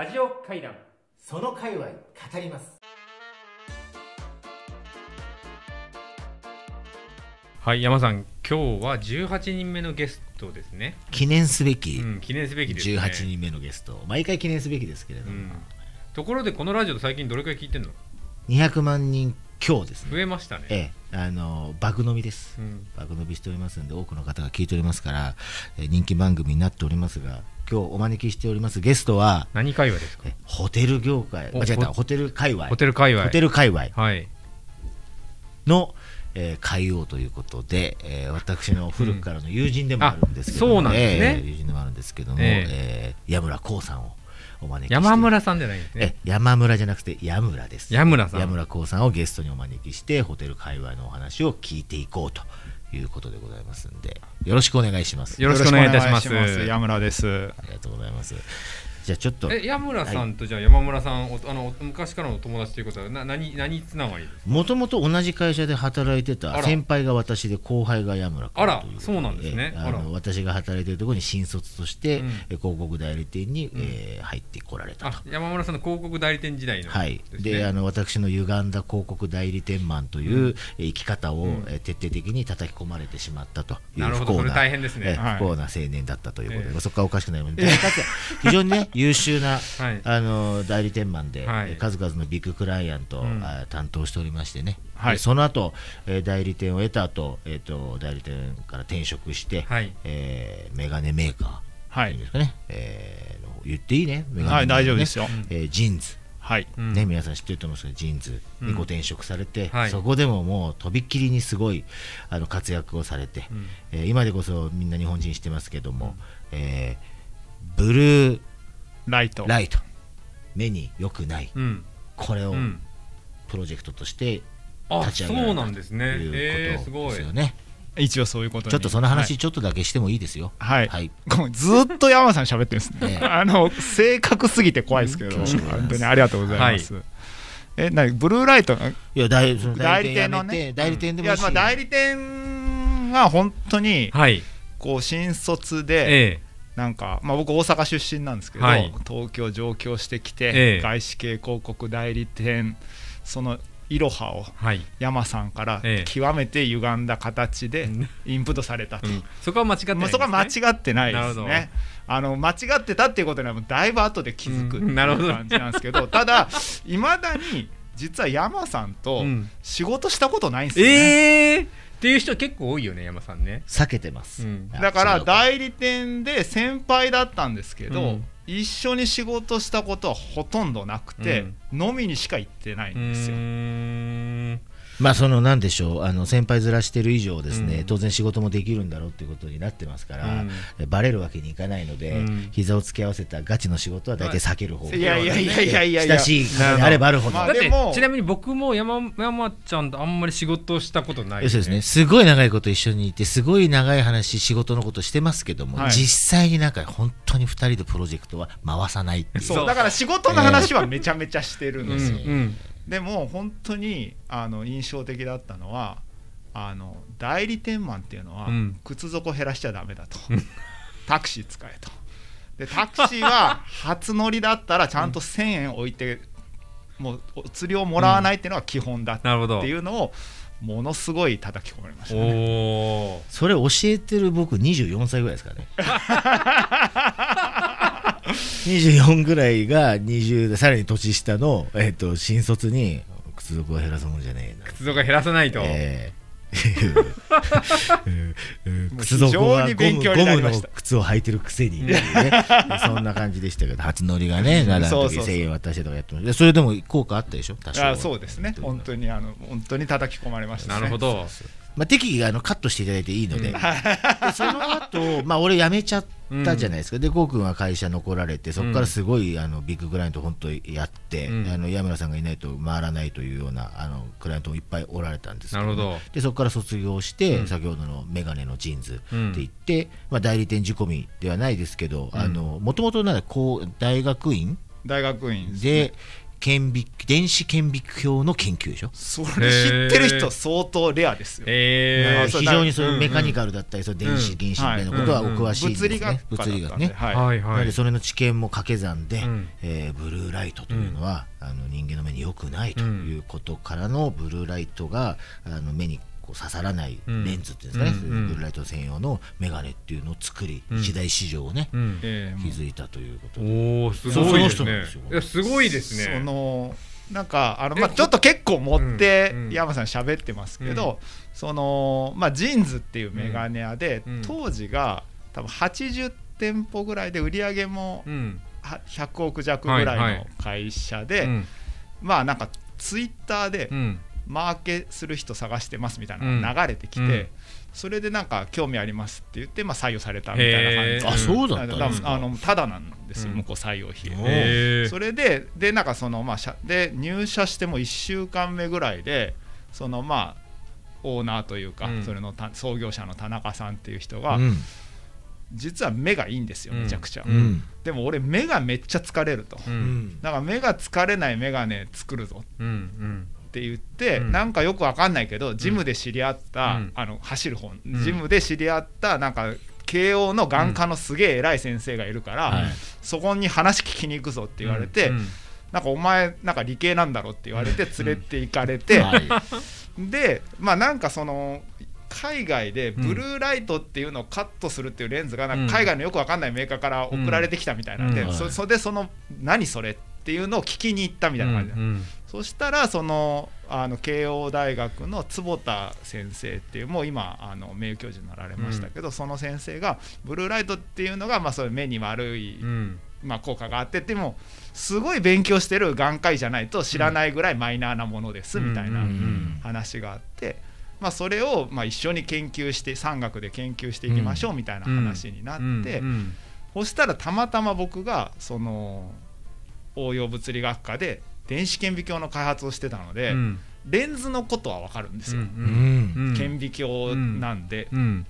ラジオ会談。その界隈語ります。はい山さん今日は18人目のゲストですね、記念すべき。うん、記念すべきですね。18人目のゲスト。毎回記念すべきですけれども、うん、ところでこのラジオ最近どれくらい聞いてんの？200万人強ですね。増えましたね、ええ。あの爆飲みです。うん、爆伸びしておりますんで多くの方が聞いておりますから、えー人気番組になっておりますが今日お招きしております。ゲストは何会話ですか？えホテル業界。お間違えた。ほホテル界隈。ホテル界隈。ホテル界隈。はい。の、えー海王ということで、えー私の古くからの友人でもあるんですけども、うん。あそうなんですね。えー友人でもあるんですけども、ええ。ー山村光さんをお招きして。山村さんじゃないんですね。え山村じゃなくて山村です。山村さん。山村光さんをゲストにお招きしてホテル界隈のお話を聞いていこうということでございますんで。よろしくお願いします。よろしくお願いいたします。よろくお願いし山村です。ありがとうございますじゃあちょっと。え山村さんとじゃあ山村さん、おあの昔からのお友達ということはな何何つながりもともと同じ会社で働いてた先輩が私で後輩が山村君あらそうなんですね。えーあの私が働いてるところに新卒として、うん。え広告代理店に、えー入ってこられたと。あ。山村さんの広告代理店時代のはい、であの私の歪んだ広告代理店マンという、えー生き方を、ん。えー徹底的に叩き込まれてしまったというなるほど。それ大変ですね。不幸な青年だったということで、ええそこからおかしくなりました大活躍非常にね 優秀なはい。あの代理店マンで、はい。えー数々のビッグクライアントを、うん。あ担当しておりましてね、はい。でその後、えー代理店を経た後、えー、と代理店から転職して、はい。えーメガネメーカー。はい。ですかね、えーの言っていいね。メガネメーカーね。はい、大丈夫ですよ。えー JINS。はい。うん。ね、皆さん知ってると思うんですけど、 JINS にご転職されて、はい。そこでももうとびっきりにすごいあの活躍をされて、うん。えー今でこそみんな日本人知ってますけども、えーブルーライト。ライト、目に良くない、うん。これをうん。プロジェクトとしてあ立ち上げられたそうなんですね。ということえーすごい。ですよね。一応そういうことに。ちょっとその話、ちょっとだけしてもいいですよ。はい。はい。ずっと山田さん喋ってるんですね。ええ。あの、正確すぎて怖いですけど、本当にありがとうございます。え、なに、ブルーライト、いや代理店のね。代理店でもいいし。まあ、代理店が本当に、はい。こう、新卒で、えなんか、まあ、僕大阪出身なんですけど、はい。東京上京してきて、ええ。外資系広告代理店そのいろはを山さんからええ。極めて歪んだ形でうん。インプットされたと、うん。そこは間違ってないんまあ、ですね。そこは間違ってないですね。あの間違ってたっていうことにはだいぶ後で気づくっていう感じなんですけど、ただいまだに実は山さんとうん。仕事したことないんですよね、ええっていう人結構多いよね山さんね。避けてます。うん。あだから代理店で先輩だったんですけど、うん一緒に仕事したことはほとんどなくて、飲みにしか行ってないんですよ。まあそのなんでしょうあの先輩ずらしてる以上ですね、うん。当然仕事もできるんだろうっていうことになってますから、うん。えバレるわけにいかないので、うん。膝を突き合わせたガチの仕事は大体避ける方がいやいやいやいやいや。いや親しいあればあるほど、まあだってでもちなみに僕も山山ちゃんとあんまり仕事をしたことない、そうで。すねすごい長いこと一緒にいてすごい長い話仕事のことしてますけども、はい。実際になんか本当に2人でプロジェクトは回さないっていう。そうだから仕事の話はめちゃめちゃしてるんうんですよ、うんでも本当にあの印象的だったのはあの代理店マンっていうのは、うん。靴底減らしちゃダメだと。タクシー使えと。でタクシーは初乗りだったらちゃんと1000円置いて、もうお釣りをもらわないっていうのが基本だってなるほど。いうのをものすごい叩き込まれましたね。それ教えてる僕24歳ぐらいですからね 24ぐらいが20さらに年下の、えっと新卒に靴底を減らすもんじゃねえな。靴底減らさないと、ええ。もう靴底は非常に勉強になりました。ゴムの靴を履いてるくせに、ね、そん。な感じでしたけど初乗りがね奈良の時そうそうそう1000円渡してとかやってましたでそれでも効果あったでしょ多少はあそうですね本当にあの本当に叩き込まれましたね。なるほどまあ、適宜あのカットしていただいていいので,、うん。でその後、まあ俺辞めちゃったじゃないですか、で郷君は会社残られてそこからすごいあのビッグクライアント本当やって、うん。あの山村さんがいないと回らないというようなあのクライアントもいっぱいおられたんですけどなるほど。でそこから卒業して、うん。先ほどのメガネのジーンズってうん。言って、まあ、代理店仕込みではないですけどうんもともと大学院大学院で顕微電子顕微鏡の研究でしょ？それ知ってる人相当レアですよ。え非常にそういううんメカニカルだったり、そう電子原子みたいなことはお詳しいんですね、物理学科だったんで物理学ね。はい。はいでそれの知見も掛け算で、うん。えーブルーライトというのは、あの人間の目に良くないということからのブルーライトがあの目にこう刺さらないうん。レンズっていうんですかね、うん。ブルーライト専用のメガネっていうのを作り、うん。一大市場をね、うん。築いたということで、おおすそうごいですね。すごいですね。そのなんかあの、まあ、えちょっと結構持って山さん喋ってますけど、そのまあ、ジーンズっていうメガネ屋で、うん。当時が多分80店舗ぐらいで売り上げもうん。は100億弱ぐらいの会社で、うん。まあなんかツイッターでうんマーケする人探してますみたいなのが流れてきて、うん。それでなんか興味ありますって言って、まあ、採用されたみたいな感じ。あそうだったんですかあのただなんですよ、うん。向こう採用費。それででなんかそのまあ社で入社しても1週間目ぐらいでそのまあオーナーというか、うん。それのた創業者の田中さんっていう人が、うん。実は目がいいんですよめちゃくちゃ、うん。うんでも俺目がめっちゃ疲れると、ううん。んだから目が疲れない眼鏡作るぞ。うんうんって言って、うん。なんかよくわかんないけどジムで知り合った、うん。あの走る本、うん。ジムで知り合ったなんか慶応の眼科のすげえ偉い先生がいるから、はい。そこに話聞きに行くぞって言われて、うん。なんかお前なんか理系なんだろって言われて連れて行かれて、はい。でまあなんかその海外でブルーライトっていうのをカットするっていうレンズがなんか海外のよくわかんないメーカーから送られてきたみたいなんで、うん。そそれでその何それっていうのを聞きに行ったみたいな感じで、うんそしたらそのあの慶応大学の坪田先生っていうもう今あの名誉教授になられましたけど、その先生がブルーライトっていうのがまあそういう目に悪い、うん。まあ、効果があってってもすごい勉強してる眼科医じゃないと知らないぐらいマイナーなものですみたいなうん話があって、まあ、それをまあ一緒に研究して産学で研究していきましょうみたいな話になって、うん。そしたらたまたま僕がその応用物理学科で電子顕微鏡の開発をしてたので、うん。レンズのことは分かるんですよ、うんうん。顕微鏡なんで、うん。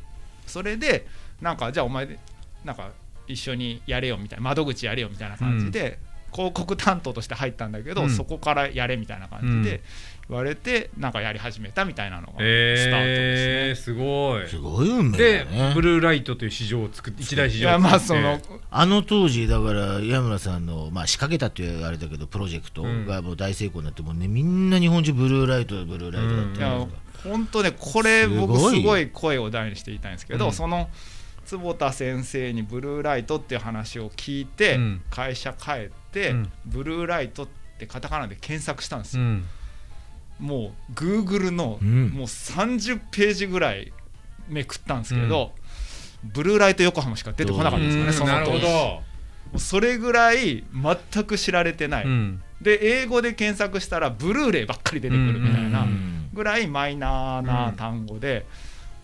それでなんかじゃあお前なんか一緒にやれよみたいな窓口やれよみたいな感じで、広告担当として入ったんだけど、うん。そこからやれみたいな感じで言われてなんかやり始めたみたいなのがスタートえー、ですね。すごい。すごい運命ね。ブルーライトという市場を作って一大市場を作って。まあそのあの当時だから岩村さんの、まあ、仕掛けたっていうあれだけどプロジェクトうん。がもう大成功になってもうねみんな日本中ブルーライトブルーライトだったいじゃないやですか本当ねこれ僕すごいすごい声を大にして言いたいんですけど、うんその坪田先生にブルーライトっていう話を聞いて、うん。会社帰って、うん。ブルーライトってカタカナで検索したんですよ、うん。もう Google のうん。もう30ページぐらいめくったんですけど、ブルーライト横浜しか出てこなかったんですよね、その当時それぐらい全く知られてない、うん。で英語で検索したらブルーレイばっかり出てくるみたいな、うん。ぐらいマイナーな単語で、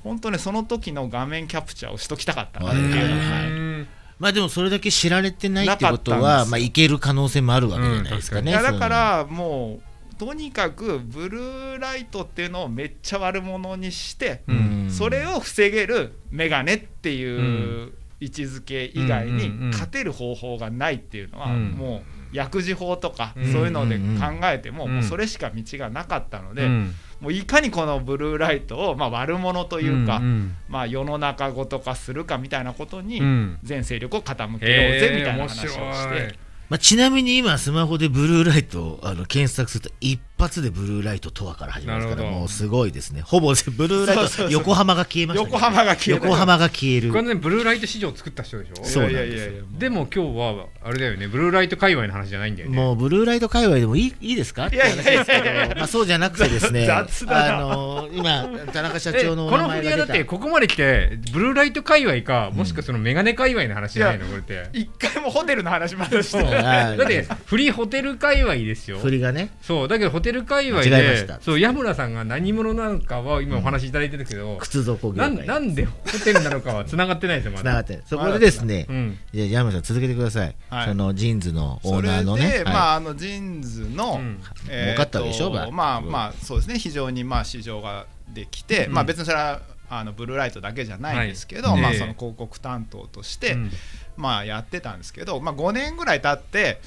本当ねその時の画面キャプチャーをしときたかった。なっていうのは、まあでもそれだけ知られてないってことはまあいける可能性もあるわけじゃないですかね、いやだそのからもうとにかくブルーライトっていうのをめっちゃ悪者にして、うん。それを防げるメガネっていう位置づけ以外にうんうんうん。勝てる方法がないっていうのはうん。もう薬事法とかうん。そういうので考えてもうんもうそれしか道がなかったのでうんもういかにこのブルーライトをまあ悪者というかんまあ世の中ごと化するかみたいなことにうん。全勢力を傾けようぜみたいな話をして。まあ、ちなみに今スマホでブルーライトをあの検索すると一発でブルーライトとはから始まるほど。らもうすごいですね。ほぼブルーライト横浜が消えました、ね、横浜が消えた横浜が消える。完全にブルーライト市場を作った人でしょ？そうなんですでも今日はあれだよね。ブルーライト界隈の話じゃないんだよね。もうブルーライト界隈でもいいいいですか？っていやい話ですけやいやいやど、まあ、そうじゃなくてですね、雑だな。あの今、田中社え長のおこの振りはだってここまで来てブルーライト界隈かもしくはそのメガネ界隈の話じゃないの？これって。一回もホテルの話まだしてだってフリーホテル界隈ですよ。振りがね、そうだけどホテル界隈でそう矢村さんが何者なのかは今お話しいただいてるけど、靴底業界。なんなんでホテルなのかは繋がってないですよまだ。つながってるそこでですね、うん。じゃあ矢村さん続けてください、はい。その JINSのオーナーのね、で、はい。まああのジーンズの、うん。えーかったでしょまあまあまあそうですね。非常にまあ市場ができて、うん。まあ別にそれはあのブルーライトだけじゃないんですけど、はいええまあその広告担当として、うん。まあやってたんですけど、まあ5年ぐらい経って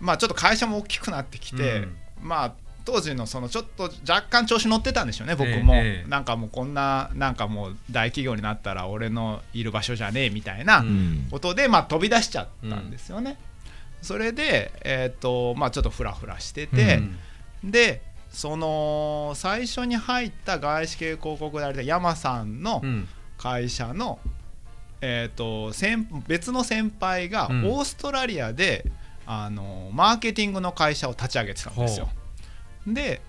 まあちょっと会社も大きくなってきて、まあ当時のそのちょっと若干調子乗ってたんでしょうね僕も、ええ。なんかもうこんななんかもう大企業になったら俺のいる場所じゃねえみたいなうん。ことで、まあ、飛び出しちゃったんですよね、それで、えーとまあ、ちょっとフラフラしてて、でその最初に入った外資系広告代理店山さんのうん。会社の、えー、と先別の先輩がオうん。ーストラリアで、あのマーケティングの会社を立ち上げてたんですよ。で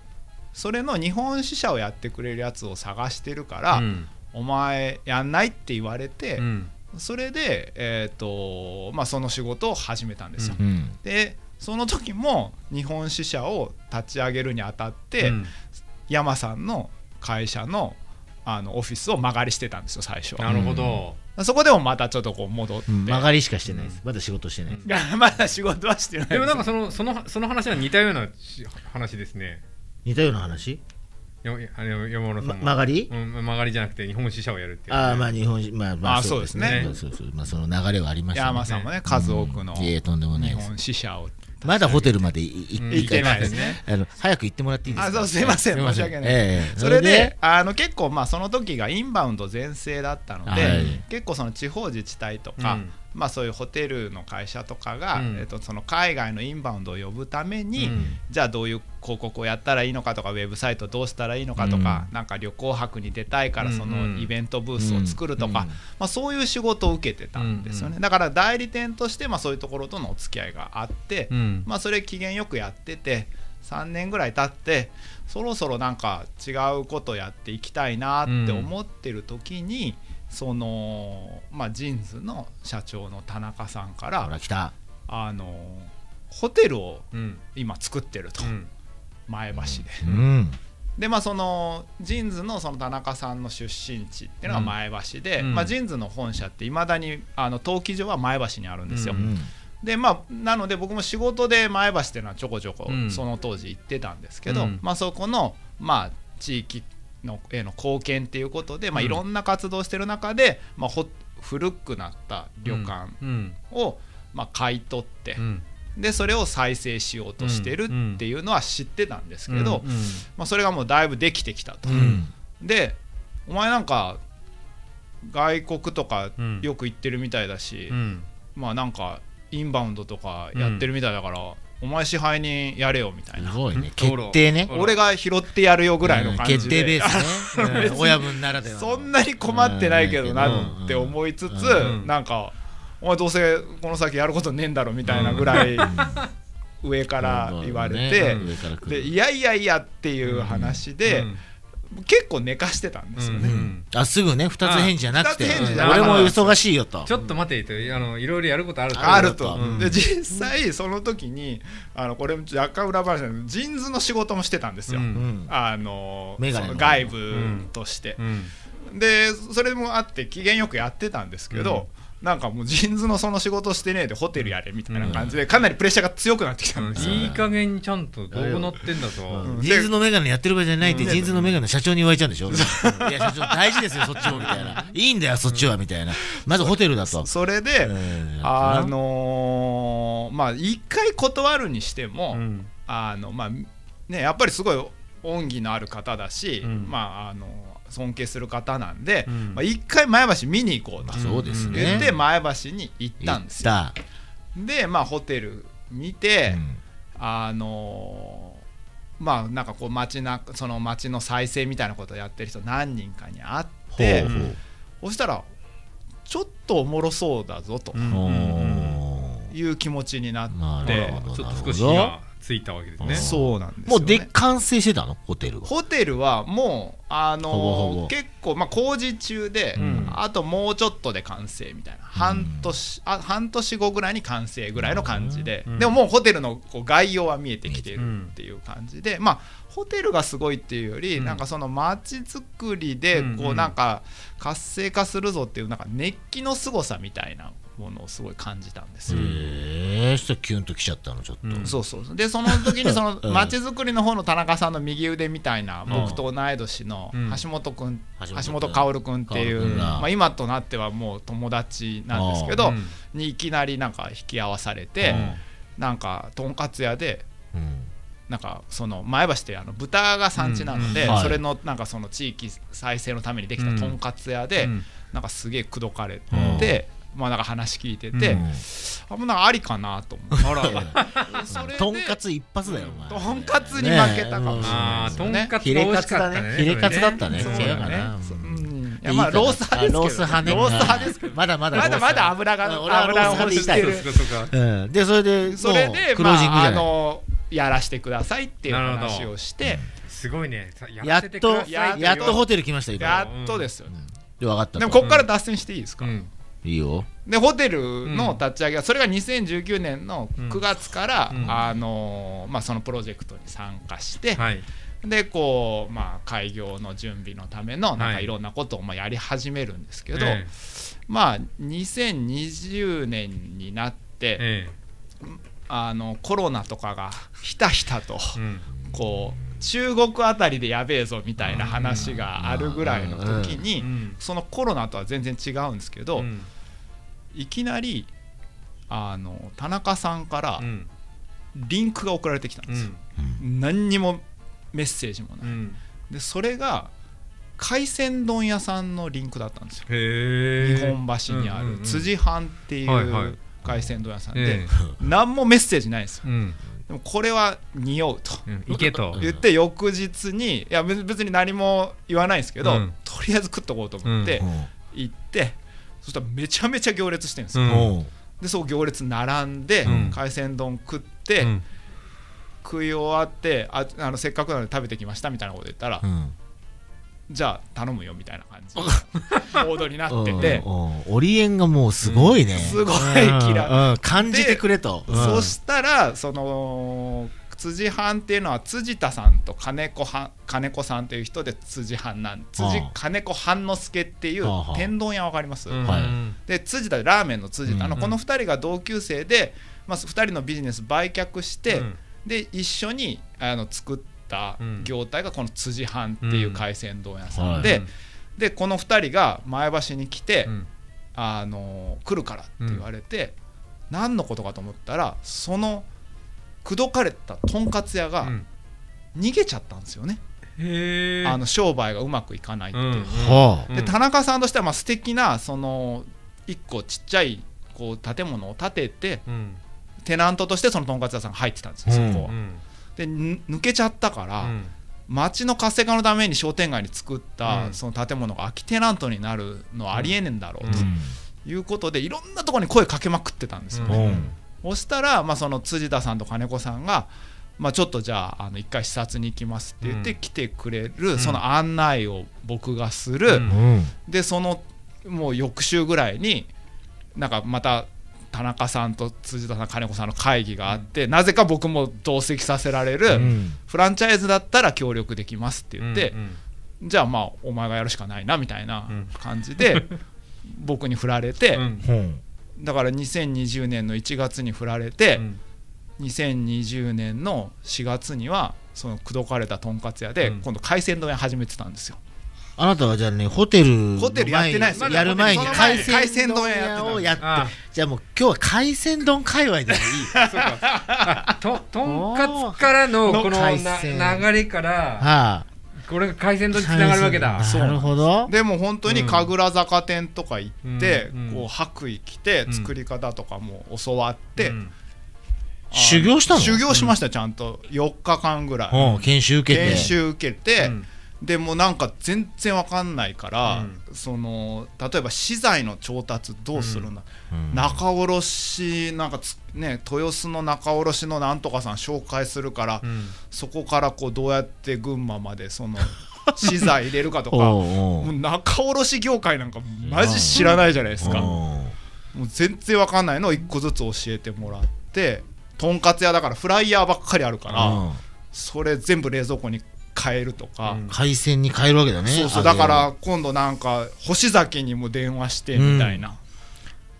それの日本支社をやってくれるやつを探してるから、うん。お前やんないって言われて、うん。それで、えーとまあ、その仕事を始めたんですよ。うん。でその時も日本支社を立ち上げるにあたって、うん。山さんの会社のあのオフィスを間借りしてたんですよ最初は。なるほど。そこでもまたちょっとこう戻って、うん曲がりしかしてないです。まだ仕事してない。ですいやまだ仕事はしてないでもなんかそのそのその話は似たようなし話ですね。似たような話？やあの山村さまんも曲がり？うん、曲がりじゃなくて日本支社をやるっていう、ああまあ日本まあまああそうですね。まあそうそうまあその流れはありましたね。山さんもね。数多くのうん。いえとんでもないです。日本支社をまだホテルまで行ってないですね。あの早く行ってもらっていいですか？あそうすいません。申し訳ない。ええ。それで？あの結構まあその時がインバウンド全盛だったので、はい。結構その地方自治体とか、うんまあ、そういうホテルの会社とかが、うん。えっとその海外のインバウンドを呼ぶために、うん。じゃあどういう広告をやったらいいのかとかウェブサイトどうしたらいいのかとか、なんか旅行泊に出たいからそうんうん。のイベントブースを作るとか、うんまあ、そういう仕事を受けてたんですよね、うんだから代理店としてまあそういうところとのお付き合いがあって、うん。まあ、それ機嫌よくやってて3年ぐらい経ってそろそろなんか違うことやっていきたいなって思ってる時に、その、まあ、 JINSの社長の田中さんかほらら来た。あのホテルをうん。今作ってると、うん。前橋で。うん。でまあその JINSのその田中さんの出身地っていうのが前橋で、うん。まあ、 JINSの本社っていまだにあの登記上は前橋にあるんですよ。ううん。でまあなので僕も仕事で前橋っていうのはちょこちょこうん。その当時行ってたんですけど、うん。まあ、そこのまあ地域のへの貢献っていうことで、まあ、うん。いろんな活動してる中で、まあ、ほ古くなった旅館うん。を、まあ、買い取って、うん。でそれを再生しようとしてるっていうのは知ってたんですけど、まあ、それがもうだいぶできてきたと。うん。でお前なんか外国とかうん。よく行ってるみたいだし、うん。まあなんかインバウンドとかやってるみたいだから、お前支配人やれよみたいな、すごいね。決定ね。うん俺が拾ってやるよぐらいの感じで、うん。決定ベースね。うん。親分ならではの。そんなに困ってないけどうなんって思いつつ、うん。なんかお前どうせこの先やることねえんだろみたいなぐらい上から言われて、でいやいやいやっていう話で、うん結構寝かしてたんですよね。うんあすぐね二つ返事じゃなくて。二つ返事じゃなくて。俺も忙しいよと。ちょっと待てとあのいろいろやることあると。あると、うん。で実際その時にあのこれも若干裏話なんで JINSの仕事もしてたんですよ、うん。うん。あのメガネの。その外部として。う、ん。でそれもあって機嫌よくやってたんですけど、なんかもう JINSのその仕事してねえでホテルやれみたいな感じでかなりプレッシャーが強くなってきたんですよ、いい加減にちゃんとどうなってんだと。うん。 JINSのメガネやってる場合じゃないって、うん。 JINSのメガネの社長に言われちゃうんでしょ、いや、社長、大事ですよ、そっちもみたいな、いいんだよ、そっちはみたいな、まずホテルだと。それで、うん。あのーまあ一回断るにしても、うん。あのまあねやっぱりすごい恩義のある方だし、うん。まああの尊敬する方なんで、うん。まあ、一回前橋見に行こうとそうですね。言って前橋に行ったんですよ。でまあホテル見たて、うん。あのーまあなんかこう街なその街の再生みたいなことをやってる人何人かに会って、ほうほう。そしたらちょっとおもろそうだぞという気持ちになって、なるほどちょっと少し火がついたわけですね。そうなんですよ、ね、もうで完成してたの？ホテルは。ホテルはもうあのーほぼほぼ。結構まあ工事中で、うん。あともうちょっとで完成みたいな、半年あ半年後ぐらいに完成ぐらいの感じで、うん。でももうホテルのこう概要は見えてきてるっていう感じで、まあホテルがすごいっていうより、うん。なんかその街づくりでうん。こうなんか活性化するぞっていうなんか熱気の凄さみたいなものをすごい感じたんですよ。へえ、そしたらキュンときちゃったの、ちょっと。うん。そうそうそう。でその時にその うん。街づくりの方の田中さんの右腕みたいなうん。僕と同い年のうん。橋本君、橋橋本薫君っていう、まあ、今となってはもう友達なんですけど、うん。にいきなりなんか引き合わされて、なんかとんかつ屋でうん。なんかその前橋ってあの豚が産地なので、それのなんかその地域再生のためにできたとんかつ屋で、うん。なんかすげえ口説かれうん。て、まあなんか話聞いてて、うん。あもうなんかありかなと思って とんかつ一発だよ、お前。とんかつに負けたかもしれあないあとん。かつが美味しかったね。ヒレカツだったね。そう違うかだなね。いやまあロース派ですけど、ロース派ね。ロース派ですけど、まだまだまだまだ油が油を欲して。るそうかそうか。うん、でそれでそれでもうクロージングじまああのやらしてくださいっていう話をして、すごいね。さやっとややっとホテル来ました今。やっとですよね。で分かったと。でもここから脱線していいですか？うんいいよ。でホテルの立ち上げはそれが2019年の9月から、うん。あのまあ、そのプロジェクトに参加して、はい。でこう、まあ、開業の準備のためのなんはいかいろんなことをまあやり始めるんですけど、えまあ2020年になって、えあのコロナとかがひたひたとえうん。こう中国あたりでやべえぞみたいな話があるぐらいの時に、うんそのコロナとは全然違うんですけど、うん。いきなりあの田中さんからうん。リンクが送られてきたんうですよ、ん。何にもメッセージもない、うん。でそれが海鮮丼屋さんのリンクだったんですよ。日本橋にある辻飯っていう海鮮丼屋さんえで何もメッセージないんですよ。えうんでもこれは匂うと。うん行けと。言って翌日にいや別別に何も言わないんですけど、うん。とりあえず食っとこうと思ってうん。行ってそしたらめちゃめちゃ行列してるんですよ、でそう行列並んで、うん。海鮮丼食って、うん。食い終わってああのせっかくなので食べてきましたみたいなこと言ったら、うんじゃあ頼むよみたいな感じ。のモードになってて、うんうんオリエンがもうすごいね、すごいうん嫌いうん感じてくれと、うん。そしたらその辻藩っていうのは辻田さんと金子は金子さんっていう人で辻藩なん。辻金子半之助っていう天丼屋わかります、うんはい。で辻田ラーメンの辻田、あのうん。この2人が同級生で、まあ、2人のビジネス売却して、うん。で一緒にあの作ったうん。業態がこの辻藩っていう海鮮丼屋さん。うん。で、でこの2人が前橋に来て、うん。あの来るからって言われて、何のことかと思ったらその口説かれたとんかつ屋がうん。逃げちゃったんですよね、あの商売がうまくいかないっていう。で田中さんとしてはまあ素敵なその一個ちっちゃいこう建物を建ててうん。テナントとしてそのとんかつ屋さんが入ってたんですよ、うんそこは。うんでぬ抜けちゃったから、うん。町の活性化のために商店街に作ったうん。その建物が空きテナントになるのはありえねえんだろうとうん。いうことでいろんなところに声かけまくってたんですよね。うん。そしたら、まあ、その辻田さんと金子さんが、まあ、ちょっとじゃああの一回視察に行きますって言ってうん。来てくれる、ん。その案内を僕がする、でそのもう翌週ぐらいになんかまた田中さんと辻田さん金子さんの会議があって、なぜか僕も同席させられる、うん。フランチャイズだったら協力できますって言ってう、んじゃあまあお前がやるしかないなみたいなうん。感じで 僕に振られて、うん。うんだから2020年の1月に振られて、うん。2020年の4月にはその口説かれたとんかつ屋でうん。今度海鮮丼屋始めてたんですよ。あなたはじゃあねホテルのホテルやってないです前によやる前に海鮮鮮丼丼屋やってた屋をやってあじゃあもう今日は海鮮丼界隈でもいい。そうか。あととんかつからののこの海鮮な流れからはあ。これが海鮮丼につながるわけだ。なるほど。でも本当に神楽坂店とか行って、うん。うん。こう白衣着てうん。作り方とかも教わって、うん。あ修行したの？修行しましたちゃんと。4日間ぐらい。うん研修受けて。研修受けて、うんでもなんか全然わかんないから、うん。その例えば資材の調達どうするんだ、うん。仲卸なんかつね豊洲の仲卸のなんとかさん紹介するから、うん。そこからこうどうやって群馬までその 資材入れるかとかもうう。仲卸業界なんかマジ知らないじゃないですか、もう全然わかんないのを一個ずつ教えてもらってとんかつ屋だからフライヤーばっかりあるから、うん。それ全部冷蔵庫に変えるとか、うん。海鮮に変えるわけだね。そうそう。だから今度なんか星崎にも電話してみたいな、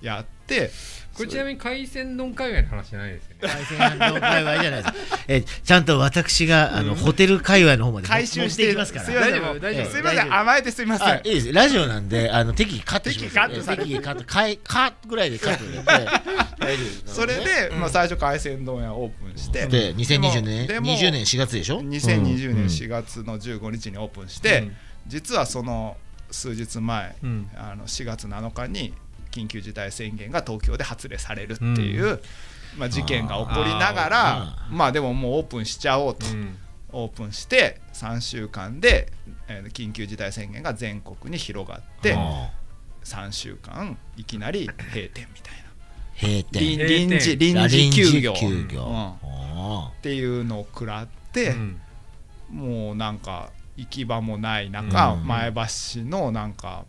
やってこれちなみに海鮮丼海外の話じゃないですよね。海鮮丼界隈じゃないです。えちゃんと私があのホテル界隈の方まで回収していきますから。すいません大丈夫大丈夫。すいません甘えてすいません。あいいです。ラジオなんであの適宜カットします適宜カット適宜カットかいカッぐらいでカットで。す。それで、まあ、最初海鮮丼屋オープンして。で2020年でも20年4月でしょ？2020年うん4月の15日にオープンして、実はその数日前、うん。あの4月7日に緊急事態宣言が東京で発令されるっていう、まあ、事件が起こりながらあまあでももうオープンしちゃおうと、うん。オープンして3週間で、えー緊急事態宣言が全国に広がってあ3週間いきなり閉店みたいな。閉店。臨臨時閉臨時休業。休業。うん。っあていうのを食らって、うん。もうなんか行き場もない中、うん。前橋市のなんか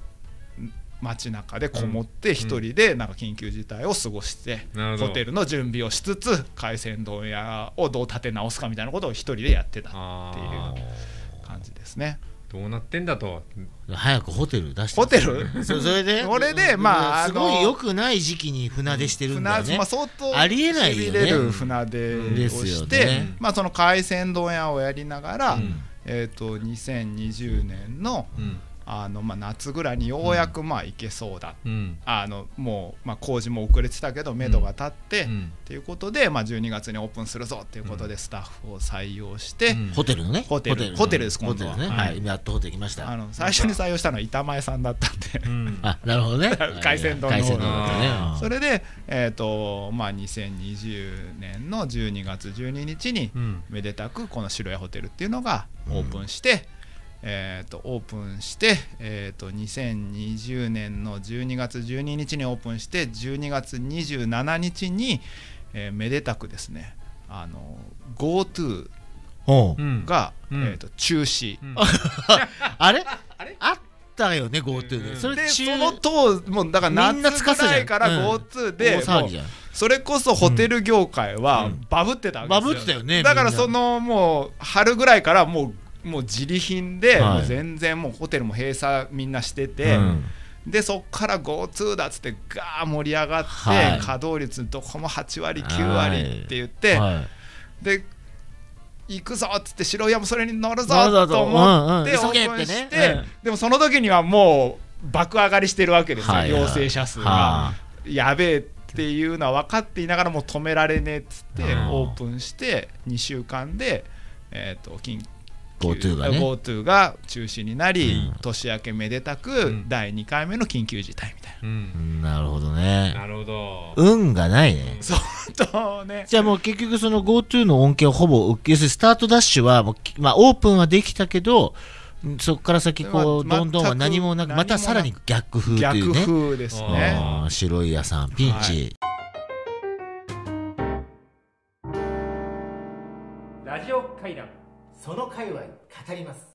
街中でこもって一人でなんか緊急事態を過ごして、ホテルの準備をしつつ海鮮丼屋をどう立て直すかみたいなことを一人でやってたあっていう感じですね。ーどうなってんだと。ー早くホテル出してホテル？そそれで？それでまあすごいあの良くない時期に船出してるんだよね。船まあ、相当ありえないよね。痺れる船出をですよして、ね。まあ、その海鮮丼屋をやりながら、うん。えー、と2020年のうんあの、まあ、夏ぐらいにようやくまあ行けそうだ、うん。あのもう、まあ、工事も遅れてたけど目処が立って、っうん。ていうことで、まあ、12月にオープンするぞっていうことでスタッフを採用して、うん。ホテルのね？ホテルホテルです今度は。ホテルね。はい。はい。やっとホテル来ました。あの最初に採用したのは板前さんだったんで。うん。あなるほどね。海鮮丼の。海鮮丼だったねそれで、えーとまあ、2020年の12月12日にうん。めでたくこの白屋ホテルっていうのがオープンして、えー、とオープンして、えー、と2020年の12月12日にオープンして12月27日に、えーめでたくですね。あの GoTo が、うん。えー、と中止、うん。あれ？あれ？あったよね GoTo うん。でそれで中その当もうだから夏ぐらいからうん。GoTo で、それこそホテル業界はうん。バブってたわけですよ、バブってたよねだからそのもう春ぐらいからもうもう自利品で、はい。もう全然もうホテルも閉鎖みんなしてて、うん。でそっから GoTo だっつってガー盛り上がって、はい。稼働率どこも8割9割って言って、はい。で行くぞっつって白岩もそれに乗るぞと。と思ってうんうん。オープン急げして、ってねうん。でもその時にはもう爆上がりしてるわけですよ、はい。はい陽性者数が。はやべえっていうのは分かっていながらもう止められねえっつってうん。オープンして2週間で、えー、と緊急 GoTo がね。GoTo が中止になり、うん。年明けめでたくん。第2回目の緊急事態みたいな。うん。なるほどね。なるほど。運がないね。そうとね。じゃあもう結局その GoTo の恩恵をほぼ受け要するにスタートダッシュはもうきまあオープンはできたけどんそこから先こうまどんどんは何もなくまたさらに逆風とい逆うね。風ですね。白い屋さんピンチ、ラジオ会談その界隈語ります。